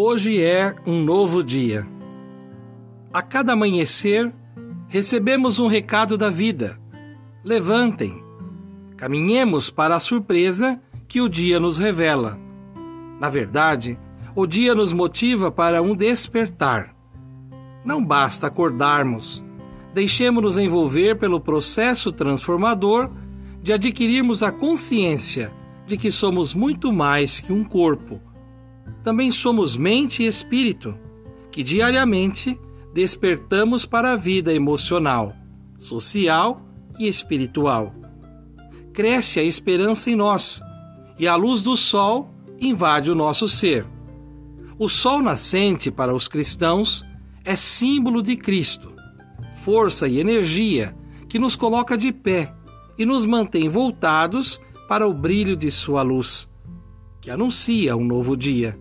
Hoje é um novo dia. A cada amanhecer, recebemos um recado da vida. Levantem, caminhemos para a surpresa que o dia nos revela. Na verdade, o dia nos motiva para um despertar. Não basta acordarmos, deixemos-nos envolver pelo processo transformador de adquirirmos a consciência de que somos muito mais que um corpo também somos mente e espírito, que diariamente despertamos para a vida emocional, social e espiritual. Cresce a esperança em nós e a luz do sol invade o nosso ser. O sol nascente para os cristãos é símbolo de Cristo, força e energia que nos coloca de pé e nos mantém voltados para o brilho de sua luz, que anuncia um novo dia.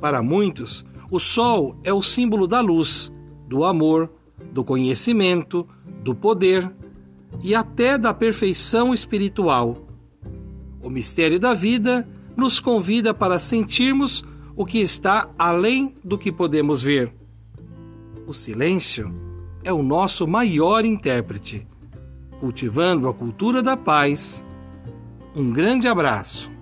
Para muitos, o sol é o símbolo da luz, do amor, do conhecimento, do poder e até da perfeição espiritual. O mistério da vida nos convida para sentirmos o que está além do que podemos ver. O silêncio é o nosso maior intérprete. Cultivando a cultura da paz. Um grande abraço.